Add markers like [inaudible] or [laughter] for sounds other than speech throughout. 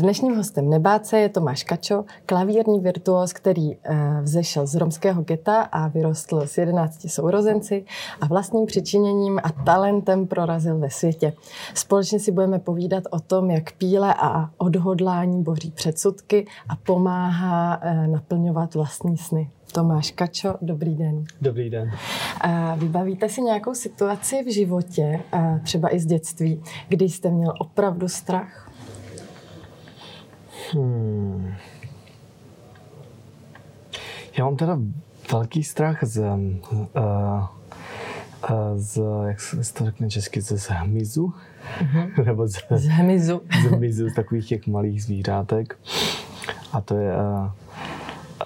Dnešním hostem Nebáce je Tomáš Kačo, klavírní virtuos, který eh, vzešel z romského geta a vyrostl s 11 sourozenci a vlastním přičiněním a talentem prorazil ve světě. Společně si budeme povídat o tom, jak píle a odhodlání boří předsudky a pomáhá eh, naplňovat vlastní sny. Tomáš Kačo, dobrý den. Dobrý den. A vybavíte si nějakou situaci v životě, třeba i z dětství, kdy jste měl opravdu strach? Hmm. Já mám teda velký strach z, uh, uh, z jak se to řekne česky, z hmyzu. Uh-huh. [laughs] Nebo z, z hmyzu. z hmyzu, z takových těch malých zvířátek. A to je... Uh,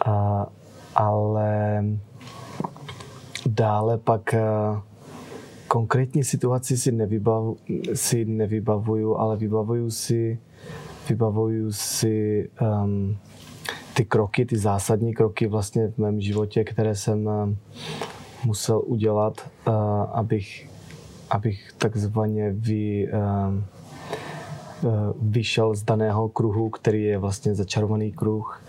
uh, ale dále pak uh, konkrétní situaci si, nevybavu, si nevybavuju, ale vybavuju si vybavuju si um, ty kroky, ty zásadní kroky vlastně v mém životě, které jsem uh, musel udělat, uh, abych, abych takzvaně vy, uh, vyšel z daného kruhu, který je vlastně začarovaný kruh.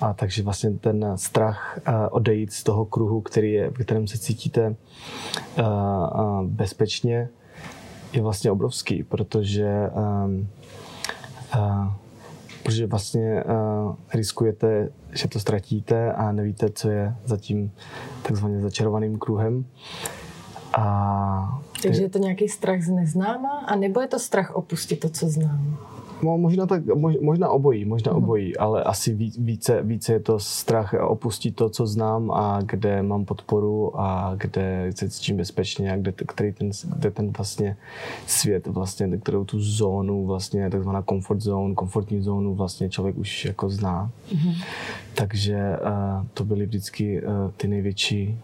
A takže vlastně ten strach odejít z toho kruhu, který je, v kterém se cítíte bezpečně, je vlastně obrovský, protože um, uh, protože vlastně uh, riskujete, že to ztratíte a nevíte, co je za tím takzvaně začarovaným kruhem. A Takže je to nějaký strach z neznáma, a nebo je to strach opustit to, co znám? No, možná, tak, možná obojí, možná uh-huh. obojí, ale asi více, více je to strach opustit to, co znám a kde mám podporu a kde se cítím bezpečně a kde, který ten, kde ten vlastně svět, vlastně, kterou tu zónu, vlastně takzvaná comfort zone, komfortní zónu vlastně člověk už jako zná. Uh-huh. Takže uh, to byly vždycky uh, ty největší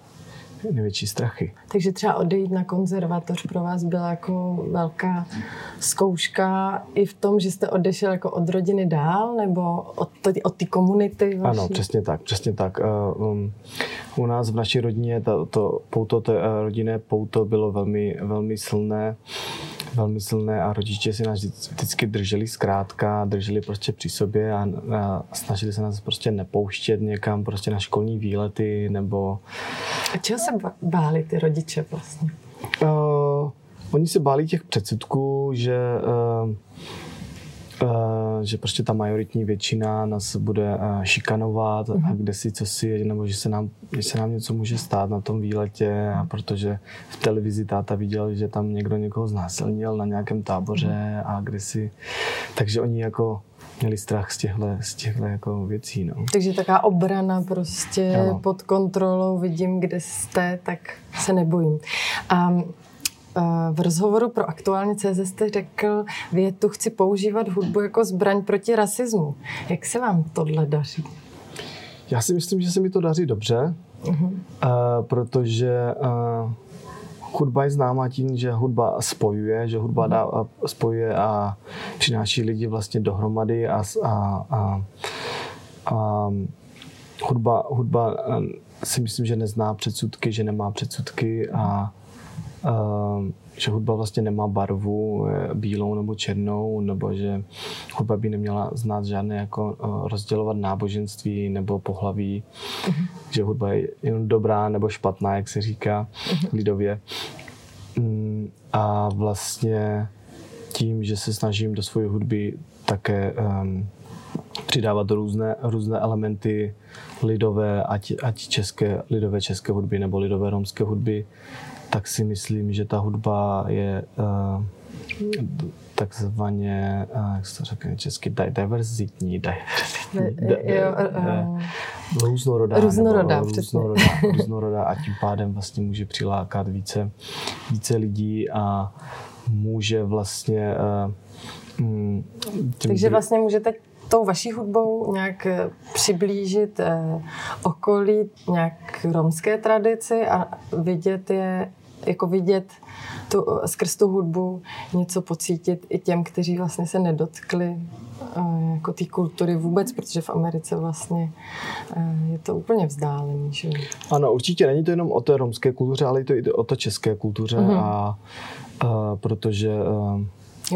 největší strachy. Takže třeba odejít na konzervatoř pro vás byla jako velká zkouška i v tom, že jste odešel jako od rodiny dál, nebo od, od té komunity vaší? Ano, přesně tak, přesně tak. Uh, um, u nás v naší rodině to, to pouto, to uh, rodinné pouto bylo velmi, velmi silné velmi silné a rodiče si nás vždycky drželi zkrátka, drželi prostě při sobě a, a snažili se nás prostě nepouštět někam prostě na školní výlety nebo... A čeho se báli ty rodiče vlastně? Uh, oni se báli těch předsudků, že uh, Uh, že prostě ta majoritní většina nás bude uh, šikanovat uh-huh. a kde si co si, nebo že se, nám, že se nám něco může stát na tom výletě a protože v televizi táta viděl, že tam někdo někoho znásilnil na nějakém táboře uh-huh. a kde si, takže oni jako měli strach z těchto, z těchto jako věcí. No. Takže taká obrana prostě ano. pod kontrolou, vidím, kde jste, tak se nebojím. A v rozhovoru pro aktuálně CZ jste řekl větu, chci používat hudbu jako zbraň proti rasismu. Jak se vám tohle daří? Já si myslím, že se mi to daří dobře, uh-huh. uh, protože uh, hudba je známá tím, že hudba spojuje, že hudba dá, spojuje a přináší lidi vlastně dohromady a, a, a, a hudba, hudba si myslím, že nezná předsudky, že nemá předsudky a že hudba vlastně nemá barvu bílou nebo černou, nebo že hudba by neměla znát žádné jako eh, rozdělovat náboženství nebo pohlaví, uh-huh. že hudba je jen dobrá nebo špatná, jak se říká uh-huh. lidově. Mm, a vlastně tím, že se snažím do své hudby také um, přidávat různé, různé elementy lidové, ať, ať české, lidové české hudby nebo lidové romské hudby, tak si myslím, že ta hudba je uh, takzvaně, uh, jak se to řekne česky, diverzitní, diverzitní, různorodá, různorodá, nebo, různorodá, různorodá a tím pádem vlastně může přilákat více, více lidí a může vlastně uh, mm, Takže vlastně můžete tou vaší hudbou nějak eh, přiblížit eh, okolí nějak romské tradici a vidět je jako vidět tu, skrz tu hudbu něco pocítit i těm, kteří vlastně se nedotkli uh, jako té kultury vůbec, protože v Americe vlastně uh, je to úplně vzdálený. Že? Ano, určitě není to jenom o té romské kultuře, ale je to i o té české kultuře uh-huh. a, a protože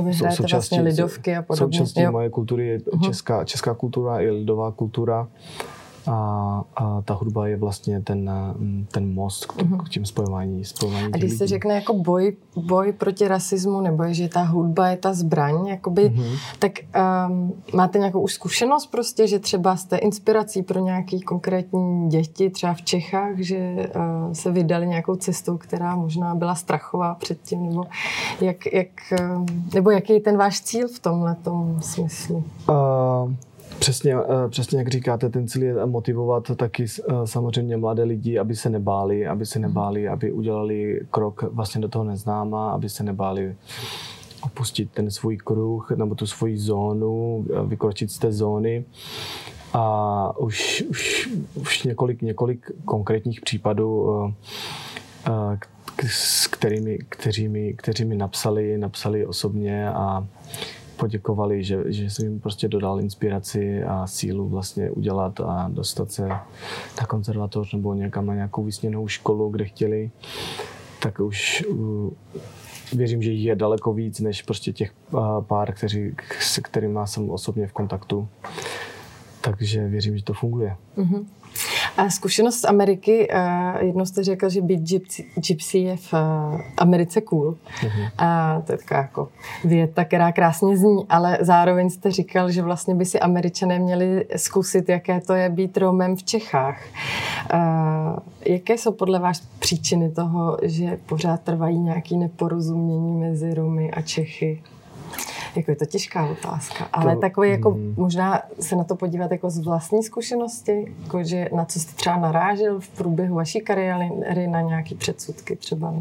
vy hrajete vlastně lidovky a podobně. Součástí jo. moje kultury je uh-huh. česká, česká kultura i lidová kultura a, a ta hudba je vlastně ten, ten most k, uh-huh. k tím spojování, spojování A když se řekne jako boj, boj proti rasismu, nebo je, že ta hudba je ta zbraň, jakoby, uh-huh. tak um, máte nějakou už zkušenost prostě, že třeba jste inspirací pro nějaký konkrétní děti, třeba v Čechách, že uh, se vydali nějakou cestou, která možná byla strachová předtím, nebo jak, jak, uh, nebo jaký je ten váš cíl v tomhle smyslu? Uh, Přesně, eh, přesně jak říkáte, ten cíl je motivovat taky eh, samozřejmě mladé lidi, aby se nebáli, aby se nebáli, aby udělali krok vlastně do toho neznáma, aby se nebáli opustit ten svůj kruh nebo tu svoji zónu, eh, vykročit z té zóny. A už, už, už několik, několik konkrétních případů, s kterými, kteří mi, kteří mi napsali, napsali osobně a poděkovali, že, že jsem jim prostě dodal inspiraci a sílu vlastně udělat a dostat se na konzervatoř nebo někam na nějakou vysněnou školu, kde chtěli, tak už uh, věřím, že jich je daleko víc, než prostě těch uh, pár, kteří, se kterými jsem osobně v kontaktu. Takže věřím, že to funguje. Mm-hmm. A zkušenost z Ameriky, uh, jednou jste řekl, že být gypsy, gypsy je v uh, Americe cool. Uh-huh. A to je taková jako věta, která krásně zní, ale zároveň jste říkal, že vlastně by si američané měli zkusit, jaké to je být Romem v Čechách. Uh, jaké jsou podle vás příčiny toho, že pořád trvají nějaké neporozumění mezi Romy a Čechy? Jako je to těžká otázka, ale to, takový jako mm. možná se na to podívat jako z vlastní zkušenosti, jako že na co jste třeba narážel v průběhu vaší kariéry, na nějaký předsudky třeba.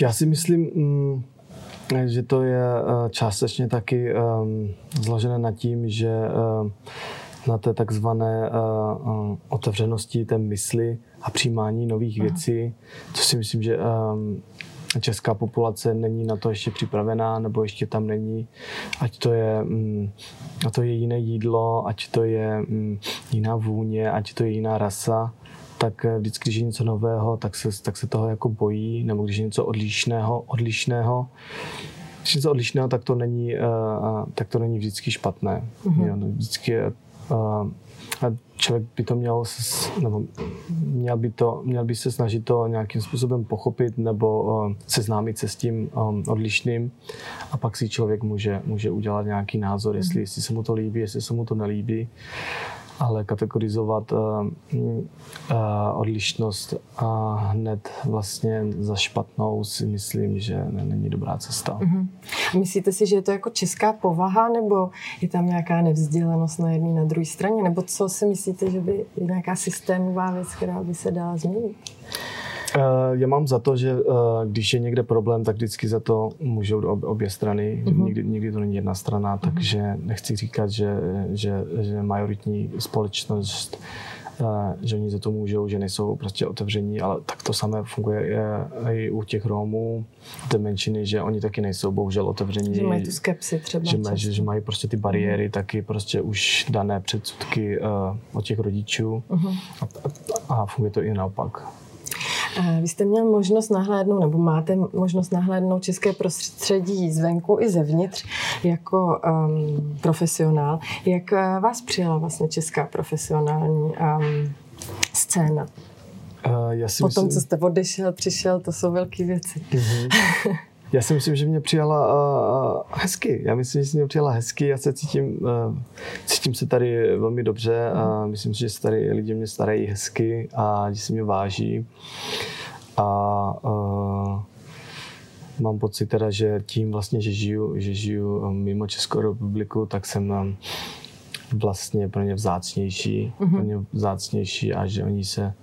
Já si myslím, mm, že to je eh, částečně taky um, zložené nad tím, že um, na té takzvané uh, otevřenosti té mysli a přijímání nových Aha. věcí, co si myslím, že um, česká populace není na to ještě připravená, nebo ještě tam není, ať to je, mm, a to je jiné jídlo, ať to je mm, jiná vůně, ať to je jiná rasa, tak eh, vždycky, když je něco nového, tak se, tak se toho jako bojí, nebo když je něco odlišného, odlišného, když je něco odlišného, tak to není, uh, tak to není vždycky špatné. Mm-hmm. Jo, no, vždycky uh, člověk by to měl, nebo měl by, to, měl by se snažit to nějakým způsobem pochopit nebo uh, seznámit se s tím um, odlišným. A pak si člověk může, může udělat nějaký názor, jestli, jestli se mu to líbí, jestli se mu to nelíbí ale kategorizovat uh, uh, odlišnost a hned vlastně za špatnou si myslím, že není dobrá cesta. Uh-huh. Myslíte si, že je to jako česká povaha, nebo je tam nějaká nevzdělanost na jedné na druhé straně, nebo co si myslíte, že by nějaká systémová věc, která by se dala změnit? Eh, já mám za to, že eh, když je někde problém, tak vždycky za to můžou obě strany. Mm-hmm. Nikdy, nikdy to není jedna strana, mm-hmm. takže nechci říkat, že, že, že majoritní společnost eh, že oni za to můžou, že nejsou prostě otevření, ale tak to samé funguje i u těch Romů, té menšiny, že oni taky nejsou bohužel otevření. Že mají tu skepsi třeba. Že, mají, že, že mají prostě ty bariéry, mm. taky prostě už dané předsudky uh, od těch rodičů mm-hmm. a, a funguje to i naopak. Vy jste měl možnost nahlédnout, nebo máte možnost nahlédnout české prostředí zvenku i zevnitř jako um, profesionál. Jak uh, vás přijala vlastně česká profesionální um, scéna? Uh, já si Potom, myslím... co jste odešel, přišel, to jsou velké věci. Uh-huh. [laughs] Já si myslím, že mě přijala uh, hezky. Já myslím, že mě přijala hezky. Já se cítím, uh, cítím se tady velmi dobře a myslím si, že se tady lidi mě starají hezky a že si mě váží. A uh, mám pocit teda, že tím vlastně, že žiju, že žiju mimo Českou republiku, tak jsem vlastně pro ně vzácnější, mm-hmm. pro ně vzácnější a že oni se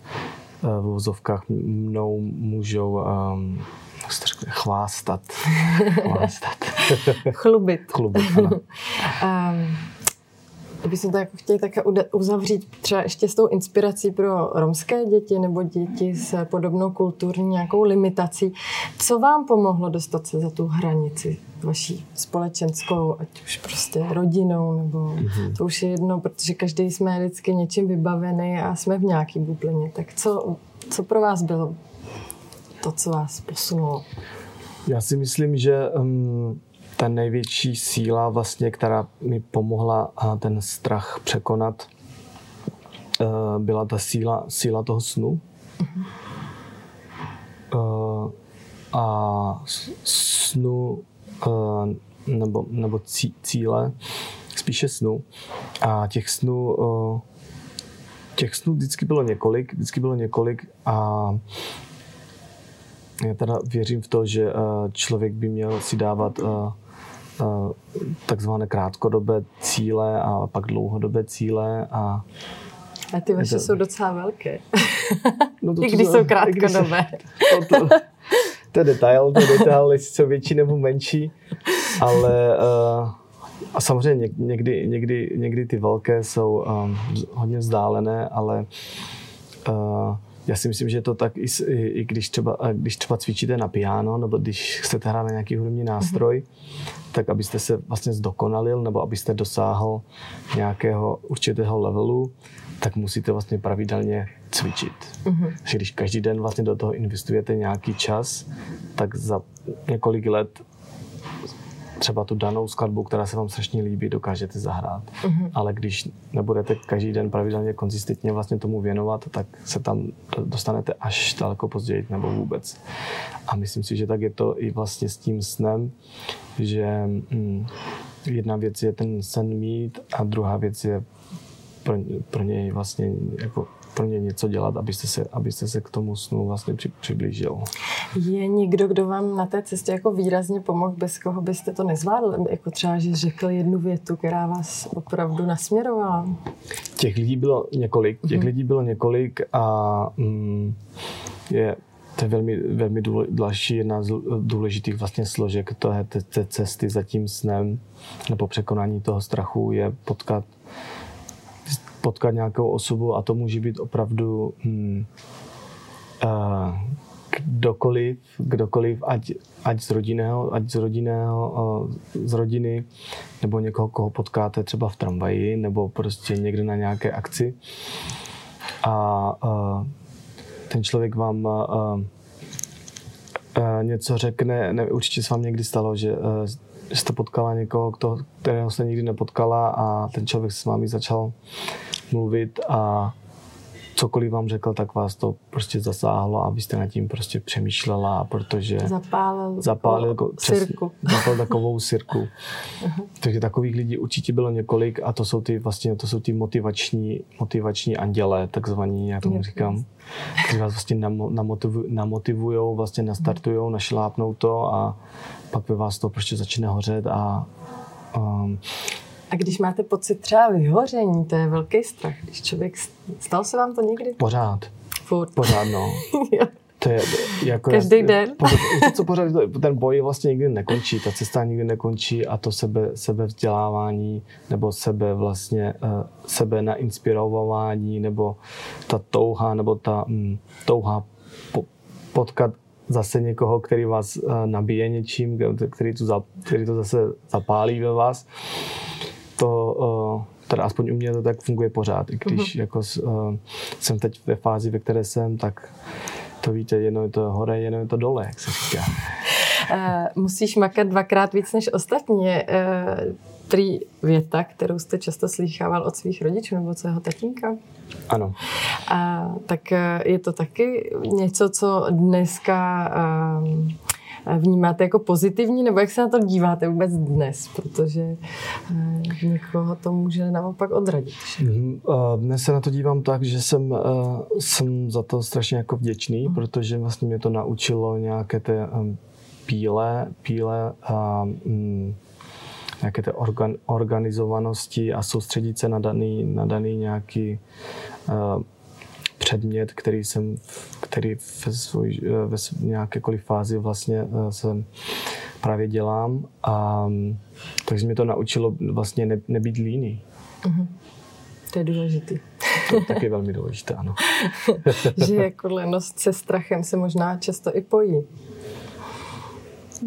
v vozovkách mnou můžou um, jak řekne, chvástat. [laughs] chvástat. Chlubit. Chlubit, ano. um, [laughs] Kdybychom to jako chtěli také uzavřít třeba ještě s tou inspirací pro romské děti nebo děti s podobnou kulturní nějakou limitací. Co vám pomohlo dostat se za tu hranici vaší společenskou, ať už prostě rodinou, nebo mm-hmm. to už je jedno, protože každý jsme vždycky něčím vybavený a jsme v nějaký bublině. Tak co, co pro vás bylo to, co vás posunulo? Já si myslím, že um, ta největší síla, vlastně, která mi pomohla ten strach překonat, uh, byla ta síla, síla toho snu. Mm-hmm. Uh, a snu uh, nebo, nebo cí, cíle, spíše snu. A těch snů, uh, těch snů vždycky bylo několik, vždycky bylo několik a já teda věřím v to, že uh, člověk by měl si dávat uh, takzvané krátkodobé cíle a pak dlouhodobé cíle a a ty vaše to... jsou docela velké. [laughs] No to, I když to, jsou krátkodobé. [laughs] To, to, to je detail, to je detail, jestli jsou větší nebo menší, ale uh, a samozřejmě někdy, někdy, někdy ty velké jsou um, hodně vzdálené, ale uh, já si myslím, že to tak i, i když, třeba, když třeba cvičíte na piano, nebo když chcete hrát na nějaký hudební nástroj, mm-hmm. tak abyste se vlastně zdokonalil, nebo abyste dosáhl nějakého určitého levelu, tak musíte vlastně pravidelně cvičit. Mm-hmm. Že když každý den vlastně do toho investujete nějaký čas, tak za několik let třeba tu danou skladbu, která se vám strašně líbí, dokážete zahrát. Mm-hmm. Ale když nebudete každý den pravidelně konzistentně vlastně tomu věnovat, tak se tam dostanete až daleko později nebo vůbec. A myslím si, že tak je to i vlastně s tím snem, že hm, jedna věc je ten sen mít a druhá věc je pro, pro něj vlastně jako pro ně něco dělat, abyste se, abyste se k tomu snu vlastně při, přiblížil. Je někdo, kdo vám na té cestě jako výrazně pomohl, bez koho byste to nezvládl? Jako třeba, že řekl jednu větu, která vás opravdu nasměrovala? Těch lidí bylo několik, těch mm-hmm. lidí bylo několik a mm, je to je velmi, velmi další jedna z důležitých vlastně složek té, té cesty za tím snem nebo překonání toho strachu je potkat potkat nějakou osobu a to může být opravdu hmm, uh, kdokoliv, kdokoliv, ať, ať z rodinného, ať z rodinného, z rodiny, nebo někoho, koho potkáte třeba v tramvaji, nebo prostě někde na nějaké akci. A uh, ten člověk vám uh, uh, něco řekne, ne, určitě se vám někdy stalo, že jste potkala někoho, kdo, kterého jste nikdy nepotkala a ten člověk s vámi začal mluvit a cokoliv vám řekl, tak vás to prostě zasáhlo a vy jste nad tím prostě přemýšlela, protože zapálil, zapálil sirku. zapálil takovou sirku. [laughs] Takže takových lidí určitě bylo několik a to jsou ty vlastně, to jsou ty motivační, motivační anděle, takzvaní, já tomu říkám, kteří vás vlastně namotivují, namotivují, vlastně nastartují, našlápnou to a pak ve vás to prostě začne hořet a um, a když máte pocit třeba vyhoření, to je velký strach. Když člověk, stalo se vám to někdy? Pořád. Furt. Pořád, no. [laughs] To je jako Každý je, den. Pořád, [laughs] co pořád, ten boj vlastně nikdy nekončí, ta cesta nikdy nekončí a to sebe, sebevzdělávání nebo sebe vlastně, uh, sebe na inspirování nebo ta touha nebo ta um, touha po, potkat zase někoho, který vás uh, nabíje něčím, který to, který to zase zapálí ve vás to, uh, teda aspoň u mě to tak funguje pořád. I když uh-huh. jako uh, jsem teď ve fázi, ve které jsem, tak to víte, jenom je to hore, jenom je to dole, jak se říká. Uh, musíš makat dvakrát víc než ostatně. Uh, prý věta, kterou jste často slýchával od svých rodičů nebo od svého tatínka? Ano. A, tak je to taky něco, co dneska uh, vnímáte jako pozitivní, nebo jak se na to díváte vůbec dnes, protože eh, někoho to může naopak odradit. Mhm, dnes se na to dívám tak, že jsem, eh, jsem za to strašně jako vděčný, mm. protože vlastně mě to naučilo nějaké ty píle, píle a mm, nějaké té organ, organizovanosti a soustředit se na daný, na daný nějaký uh, předmět, který jsem, který ve, svoj, ve nějakékoliv fázi vlastně eh, jsem právě dělám. A, takže mě to naučilo vlastně ne, nebýt líný. Mm-hmm. To je důležitý. To je taky velmi důležité, ano. [laughs] že jako lenost se strachem se možná často i pojí.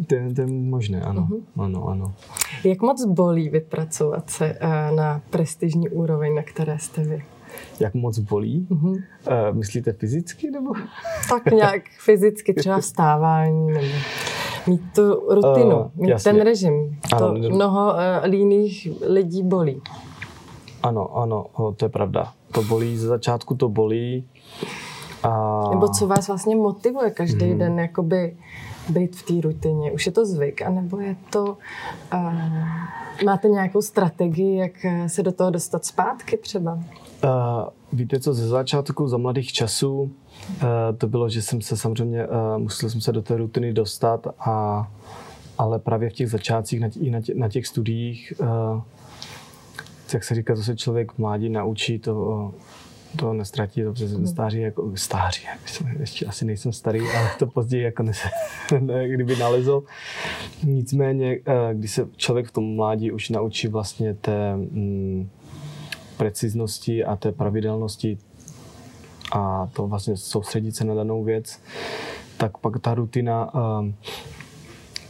To je, to je možné, ano. Uh-huh. ano, ano. Jak moc bolí vypracovat se uh, na prestižní úroveň, na které jste vy? Jak moc bolí? Uh-huh. Uh, myslíte fyzicky nebo? Tak nějak fyzicky, třeba vstávání nebo mít tu rutinu, uh, mít jasně. ten režim. To ano, mnoho uh, líných lidí bolí. Ano, ano, to je pravda. To bolí, ze začátku to bolí. A... Nebo co vás vlastně motivuje každý hmm. den jakoby být v té rutině? Už je to zvyk, anebo je to... Uh, máte nějakou strategii, jak se do toho dostat zpátky třeba? Uh, víte co, ze začátku, za mladých časů, uh, to bylo, že jsem se samozřejmě, uh, musel jsem se do té rutiny dostat, a, ale právě v těch začátcích, na, těch, na, těch, na těch studiích, uh, jak se říká, to se člověk mládí naučí, to, to nestratí, to přes stáří, jako stáří, ještě asi nejsem starý, ale to později jako ne, [laughs] ne, kdyby nalezl. Nicméně, eh, když se člověk v tom mládí už naučí vlastně té mm, preciznosti a té pravidelnosti a to vlastně soustředit se na danou věc, tak pak ta rutina uh,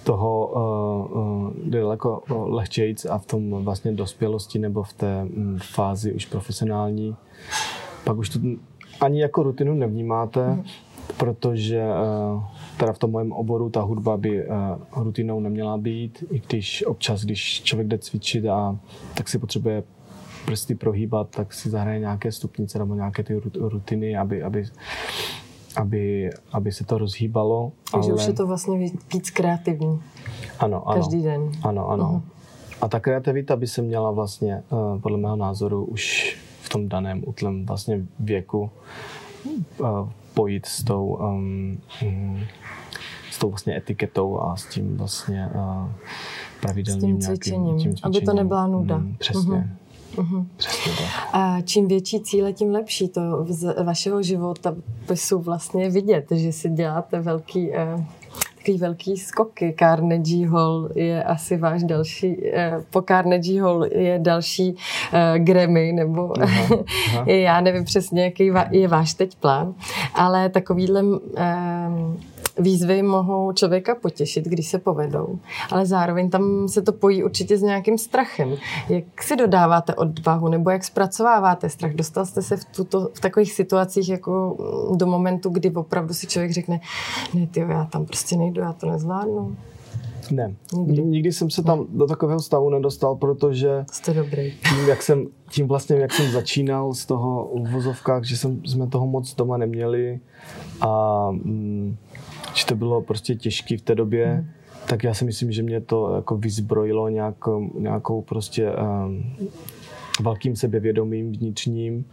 toho uh, uh, daleko lehčejc a v tom vlastně dospělosti nebo v té um, fázi už profesionální, pak už to ani jako rutinu nevnímáte, mm. protože uh, teda v tom mojem oboru ta hudba by uh, rutinou neměla být, i když občas, když člověk jde cvičit a tak si potřebuje prsty prohýbat, tak si zahraje nějaké stupnice nebo nějaké ty rutiny, aby, aby aby, aby se to rozhýbalo. Takže ale... už je to vlastně víc kreativní. Ano, ano. Každý den. Ano, ano. Uh-huh. A ta kreativita by se měla vlastně, uh, podle mého názoru, už tom daném útlem vlastně věku uh, pojít s tou, um, s tou vlastně etiketou a s tím vlastně uh, pravidelným s tím cvičením, nějakým, tím cvičením. aby to nebyla nuda. Mm, přesně. Uh-huh. Uh-huh. A čím větší cíle, tím lepší. To z vašeho života jsou vlastně vidět, že si děláte velký, eh, takový velký skoky. Carnegie Hall je asi váš další, eh, po Carnegie Hall je další eh, Grammy, nebo aha, aha. [laughs] já nevím přesně, jaký je váš teď plán, ale takovýhle eh, výzvy mohou člověka potěšit, když se povedou, ale zároveň tam se to pojí určitě s nějakým strachem. Jak si dodáváte odvahu nebo jak zpracováváte strach? Dostal jste se v, tuto, v takových situacích jako do momentu, kdy opravdu si člověk řekne, ne, tyjo, já tam prostě nejdu, já to nezvládnu. Ne, nikdy. nikdy jsem se tam do takového stavu nedostal, protože Jste dobrý. tím, jak jsem, tím vlastně, jak jsem začínal z toho uvozovkách, že jsem, jsme toho moc doma neměli a mm, že to bylo prostě těžké v té době, mm. tak já si myslím, že mě to jako vyzbrojilo nějakou, nějakou prostě um, velkým sebevědomím vnitřním,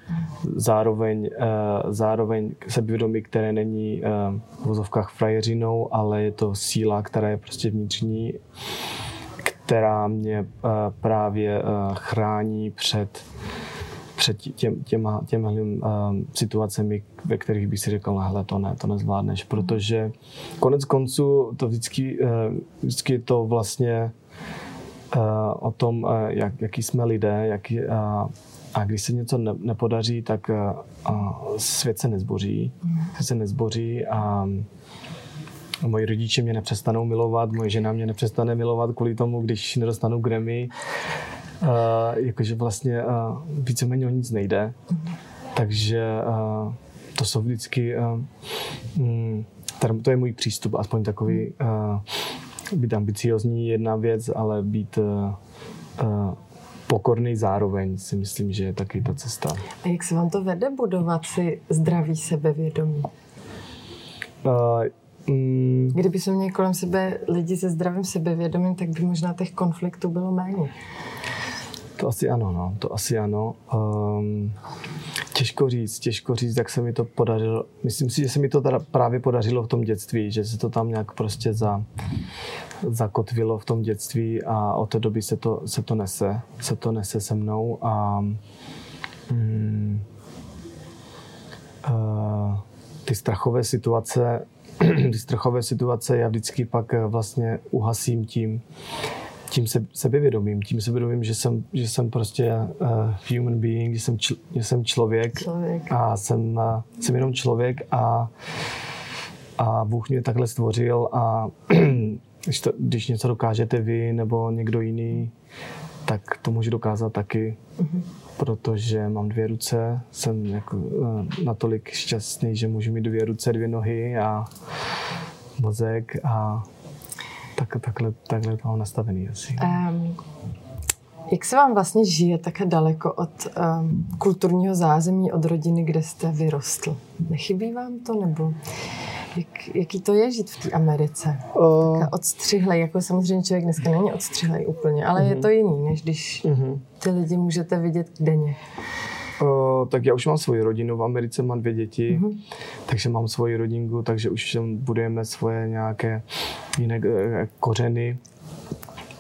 zároveň, uh, zároveň sebevědomí, které není uh, v vozovkách frajeřinou, ale je to síla, která je prostě vnitřní, která mě uh, právě uh, chrání před před těm, těma, těma uh, situacemi, ve kterých bych si řekl, hele, to ne, to nezvládneš, protože konec konců to vždycky, uh, vždycky to vlastně uh, o tom, uh, jak, jaký jsme lidé, jaký, uh, a když se něco ne, nepodaří, tak uh, svět se nezboří. Svět se nezboří a moji rodiče mě nepřestanou milovat, moje žena mě nepřestane milovat kvůli tomu, když nedostanu Grammy. Uh, jakože vlastně uh, víceméně o nic nejde. Takže uh, to jsou vždycky, uh, to je můj přístup, aspoň takový, uh, být ambiciozní jedna věc, ale být uh, uh, pokorný zároveň si myslím, že je taky ta cesta. A jak se vám to vede budovat si zdravý sebevědomí? Uh, mm, Kdyby se měli kolem sebe lidi se zdravým sebevědomím, tak by možná těch konfliktů bylo méně. To asi ano, no. To asi ano. Um, těžko říct, těžko říct, jak se mi to podařilo. Myslím si, že se mi to teda právě podařilo v tom dětství, že se to tam nějak prostě za, zakotvilo v tom dětství a od té doby se to, se to nese, se to nese se mnou a um, uh, ty strachové situace [clears throat] ty strachové situace já vždycky pak vlastně uhasím tím, tím se, sebevědomím, tím sebevědomím, že jsem, že jsem prostě uh, human being, že jsem, čl, že jsem člověk, Člověk. a jsem, uh, jsem jenom člověk a, a Bůh mě takhle stvořil a [clears throat] když, to, když něco dokážete vy nebo někdo jiný, tak to může dokázat taky, Mhm. protože mám dvě ruce, jsem jako, uh, natolik šťastný, že můžu mít dvě ruce, dvě nohy a mozek a tak, takhle, takhle to mám nastavený asi. Um, jak se vám vlastně žije také daleko od um, kulturního zázemí, od rodiny, kde jste vyrostl? Nechybí vám to, nebo jak, jaký to je žít v té Americe? Uh, Taká odstřihlej, jako samozřejmě člověk dneska není odstřihlej úplně, ale je to jiný, než když uh-huh. ty lidi můžete vidět denně. Uh, tak já už mám svoji rodinu v Americe, mám dvě děti, mm-hmm. takže mám svoji rodinku, takže už budujeme svoje nějaké jiné eh, kořeny.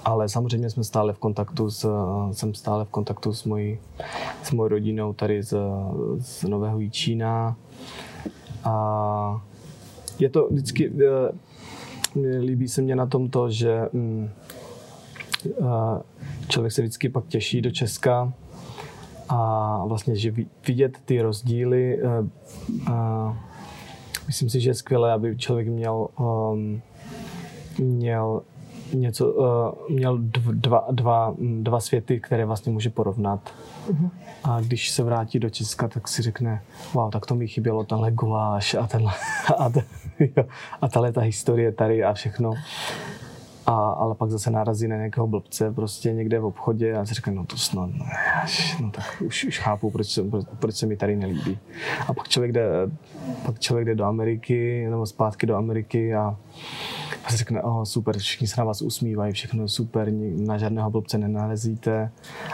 Ale samozřejmě jsme stále v kontaktu s, jsem stále v kontaktu s mojí, s mojí rodinou tady z, z Nového Jíčína. A je to vždycky, eh, líbí se mně na tom to, že mm, eh, člověk se vždycky pak těší do Česka, a vlastně, že vidět ty rozdíly, a myslím si, že je skvělé, aby člověk měl, um, měl něco, uh, měl dva, dva, dva světy, které vlastně může porovnat. Uh-huh. A když se vrátí do Česka, tak si řekne, wow, tak to mi chybělo, tenhle guláš a, tenhle, [laughs] a, ten, [laughs] a tahle ta historie tady a všechno. A, ale pak zase narazí na nějakého blbce prostě někde v obchodě a si řekne, no to snad, no, no tak už, už chápu, proč se, proč se mi tady nelíbí. A pak člověk jde, pak člověk jde do Ameriky nebo zpátky do Ameriky a, a řekne, oh, super, všichni se na vás usmívají, všechno je super, na žádného blbce nenalezíte,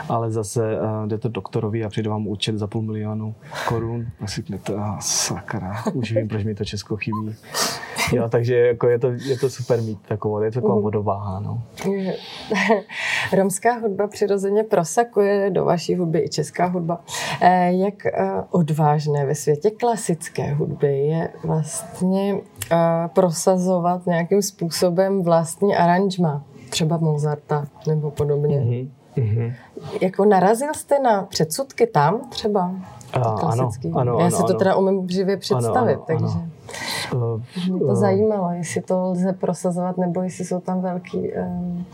ale zase uh, jdete doktorovi a přijde vám účet za půl milionu korun a si řeknete, oh, sakra, už vím, proč mi to Česko chybí. Jo, takže jako je, to, je to super mít takovou, je to taková vodováha. No. [laughs] Romská hudba přirozeně prosakuje do vaší hudby i česká hudba. Eh, Jak odvážné ve světě klasické hudby je vlastně prosazovat nějakým způsobem vlastní aranžma, třeba Mozarta nebo podobně. Mm-hmm. Mm-hmm. Jako narazil jste na předsudky tam třeba? Ano, ano, Já si ano, to teda umím živě představit, ano, ano, takže ano. Mě to zajímalo, jestli to lze prosazovat, nebo jestli jsou tam velký um,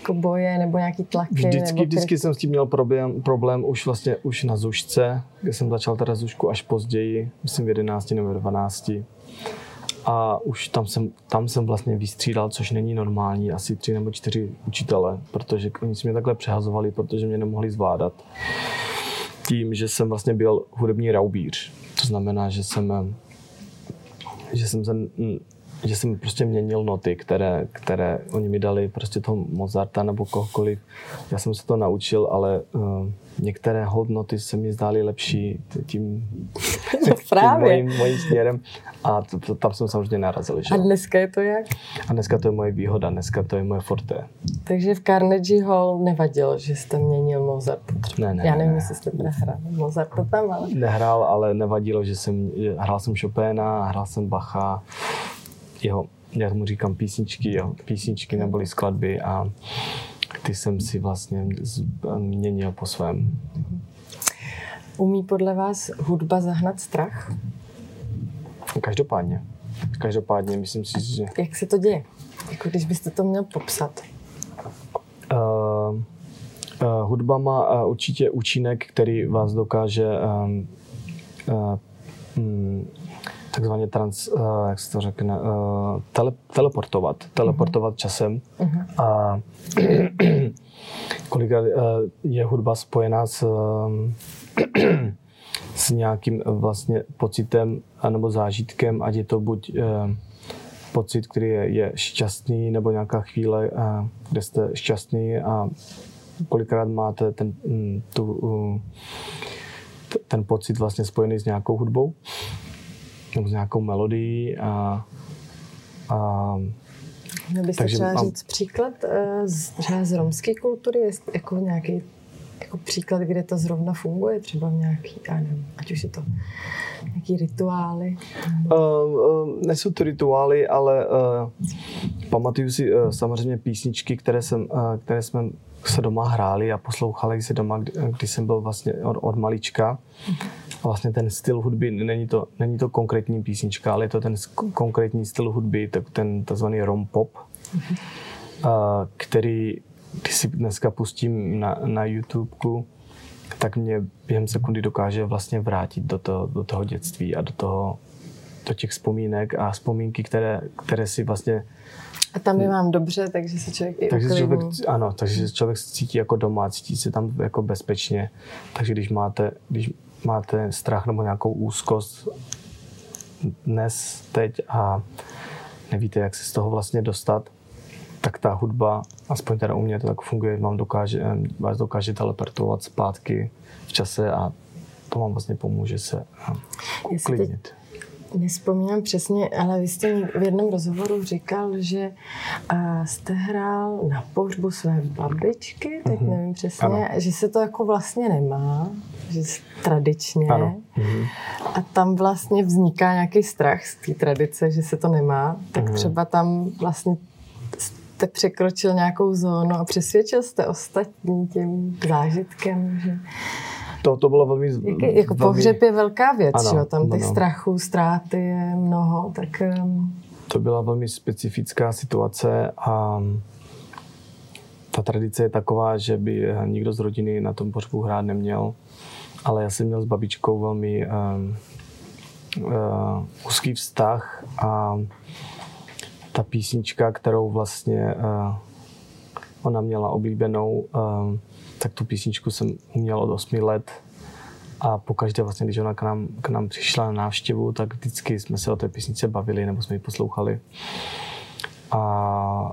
jako boje, nebo nějaký tlaky. Vždycky, nebo vždycky jsem s tím měl problém, problém už vlastně už na Zušce, kde jsem začal teda Zušku až později, myslím v 11 nebo 12. A už tam jsem, tam jsem vlastně vystřídal, což není normální, asi tři nebo čtyři učitele, protože oni si mě takhle přehazovali, protože mě nemohli zvládat tím, že jsem vlastně byl hudební raubíř. To znamená, že jsem, že jsem, se, že jsem prostě měnil noty, které, které oni mi dali, prostě toho Mozarta nebo kohokoliv. Já jsem se to naučil, ale uh, některé hodnoty se mi zdály lepší tím, [laughs] no právě. tím mojím, mojím směrem a to, to, tam jsem samozřejmě narazil. Že? A dneska je to jak? A dneska to je moje výhoda, dneska to je moje forte. Takže v Carnegie Hall nevadilo, že jste měnil Mozart? Ne, ne, Já nevím, ne. jestli jste nehrál Mozart tam, ale... Nehrál, ale nevadilo, že jsem, hrál jsem Chopina, hrál jsem Bacha, jeho, já tomu říkám písničky, jeho písničky neboli skladby a ty jsem si vlastně měnil po svém. Umí podle vás hudba zahnat strach? Každopádně. Každopádně, myslím si, že... Jak se to děje? Jako když byste to měl popsat. Uh, hudba má určitě účinek, který vás dokáže um, uh, um, takzvaně trans, jak se to řekne, tele, teleportovat, teleportovat uh-huh. časem. Uh-huh. A [clears throat] kolikrát je hudba spojená s, [clears throat] s nějakým vlastně pocitem anebo zážitkem, ať je to buď pocit, který je, je šťastný, nebo nějaká chvíle, kde jste šťastný a kolikrát máte ten, tu, uh, ten pocit vlastně spojený s nějakou hudbou nebo s nějakou melodií a, a Měl byste takže třeba mám- říct příklad eh, z, třeba z romské kultury, jest jako nějaký jako příklad, kde to zrovna funguje, třeba v nějaký, já nevím, ať už je to nějaký rituály? Uh, uh, nejsou to rituály, ale uh, pamatuju si uh, samozřejmě písničky, které, jsem, uh, které jsme se doma hráli a poslouchali si doma, kdy, když jsem byl vlastně od, od malička. A vlastně ten styl hudby, není to, není to konkrétní písnička, ale je to ten konkrétní styl hudby, tak ten tzv. rom pop, uh, který, když si dneska pustím na, na YouTube, tak mě během sekundy dokáže vlastně vrátit do toho, do toho dětství a do toho, do těch vzpomínek a vzpomínky, které, které si vlastně a tam je vám dobře, takže se člověk i takže člověk, Ano, takže člověk se cítí jako doma, cítí se tam jako bezpečně. Takže když máte, když máte strach nebo nějakou úzkost dnes, teď a nevíte, jak se z toho vlastně dostat, tak ta hudba, aspoň teda u mě to tak funguje, vám dokáže, vás dokáže teleportovat zpátky v čase a to vám vlastně pomůže se uklidnit. Nespomínám přesně, ale vy jste v jednom rozhovoru říkal, že jste hrál na pohřbu své babičky, teď mm-hmm. nevím přesně, ano. že se to jako vlastně nemá, že tradičně. Ano. Mm-hmm. A tam vlastně vzniká nějaký strach z té tradice, že se to nemá. Tak mm-hmm. třeba tam vlastně jste překročil nějakou zónu a přesvědčil jste ostatní tím zážitkem, že to, to bylo velmi... Jak, jako velmi... pohřeb je velká věc, ano, jo? tam těch ano. strachů, ztráty je mnoho, tak... Um... To byla velmi specifická situace a ta tradice je taková, že by nikdo z rodiny na tom pohřbu hrát neměl, ale já jsem měl s babičkou velmi um, uh, úzký vztah a ta písnička, kterou vlastně uh, ona měla oblíbenou, uh, tak tu písničku jsem uměl od 8 let a pokaždé vlastně, když ona k nám, k nám přišla na návštěvu, tak vždycky jsme se o té písnice bavili nebo jsme ji poslouchali. A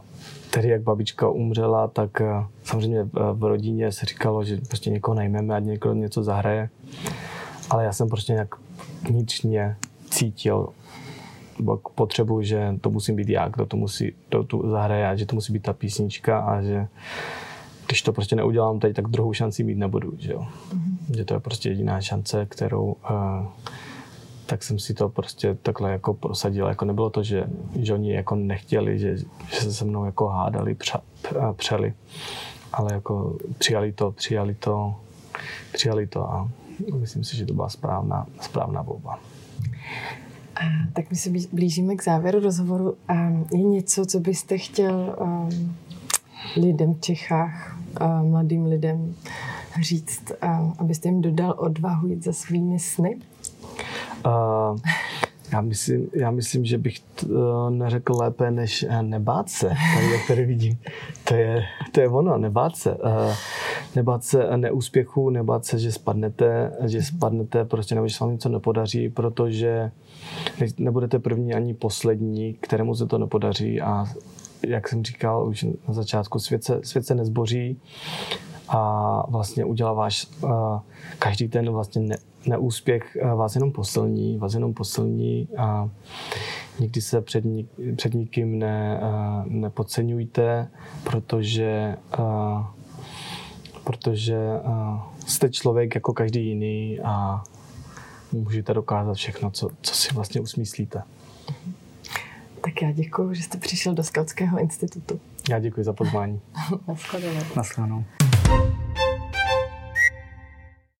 tedy jak babička umřela, tak eh, samozřejmě v rodině se říkalo, že prostě někoho najmeme a někoho něco zahraje. Ale já jsem prostě nějak vnitřně cítil potřebu, že to musím být já, kdo to musí, kdo tu zahraje a že to musí být ta písnička a že když to prostě neudělám teď, tak druhou šanci mít nebudu, že jo. Mm-hmm. Že to je prostě jediná šance, kterou uh, tak jsem si to prostě takhle jako prosadil. Jako nebylo to, že, že oni jako nechtěli, že, že se se mnou jako hádali, pře, přeli, ale jako přijali to, přijali to, přijali to a myslím si, že to byla správná, správná volba. Tak my se blížíme k závěru rozhovoru. Je něco, co byste chtěl um, lidem v Čechách, mladým lidem říct, abyste jim dodal odvahu jít za svými sny? Uh, já myslím, já myslím, že bych to neřekl lépe než eh, nebát se, jak tady vidím. To je, to je ono, nebát se. Uh, nebát se neúspěchu, nebát se, že spadnete, že spadnete, prostě nebo že se vám něco nepodaří, protože nebudete první ani poslední, kterému se to nepodaří a jak jsem říkal už na začátku, svět se, svět se nezboří a vlastně udělá váš uh, každý ten vlastně ne, neúspěch uh, vás jenom posilní, vás jenom posilní a nikdy se před, nik, před nikým ne, uh, nepodceňujte, protože uh, protože uh, jste člověk jako každý jiný a můžete dokázat všechno, co, co si vlastně usmyslíte. Tak já děkuji, že jste přišel do Skautského institutu. Já děkuji za pozvání. [laughs] Naschledanou. Naschledanou.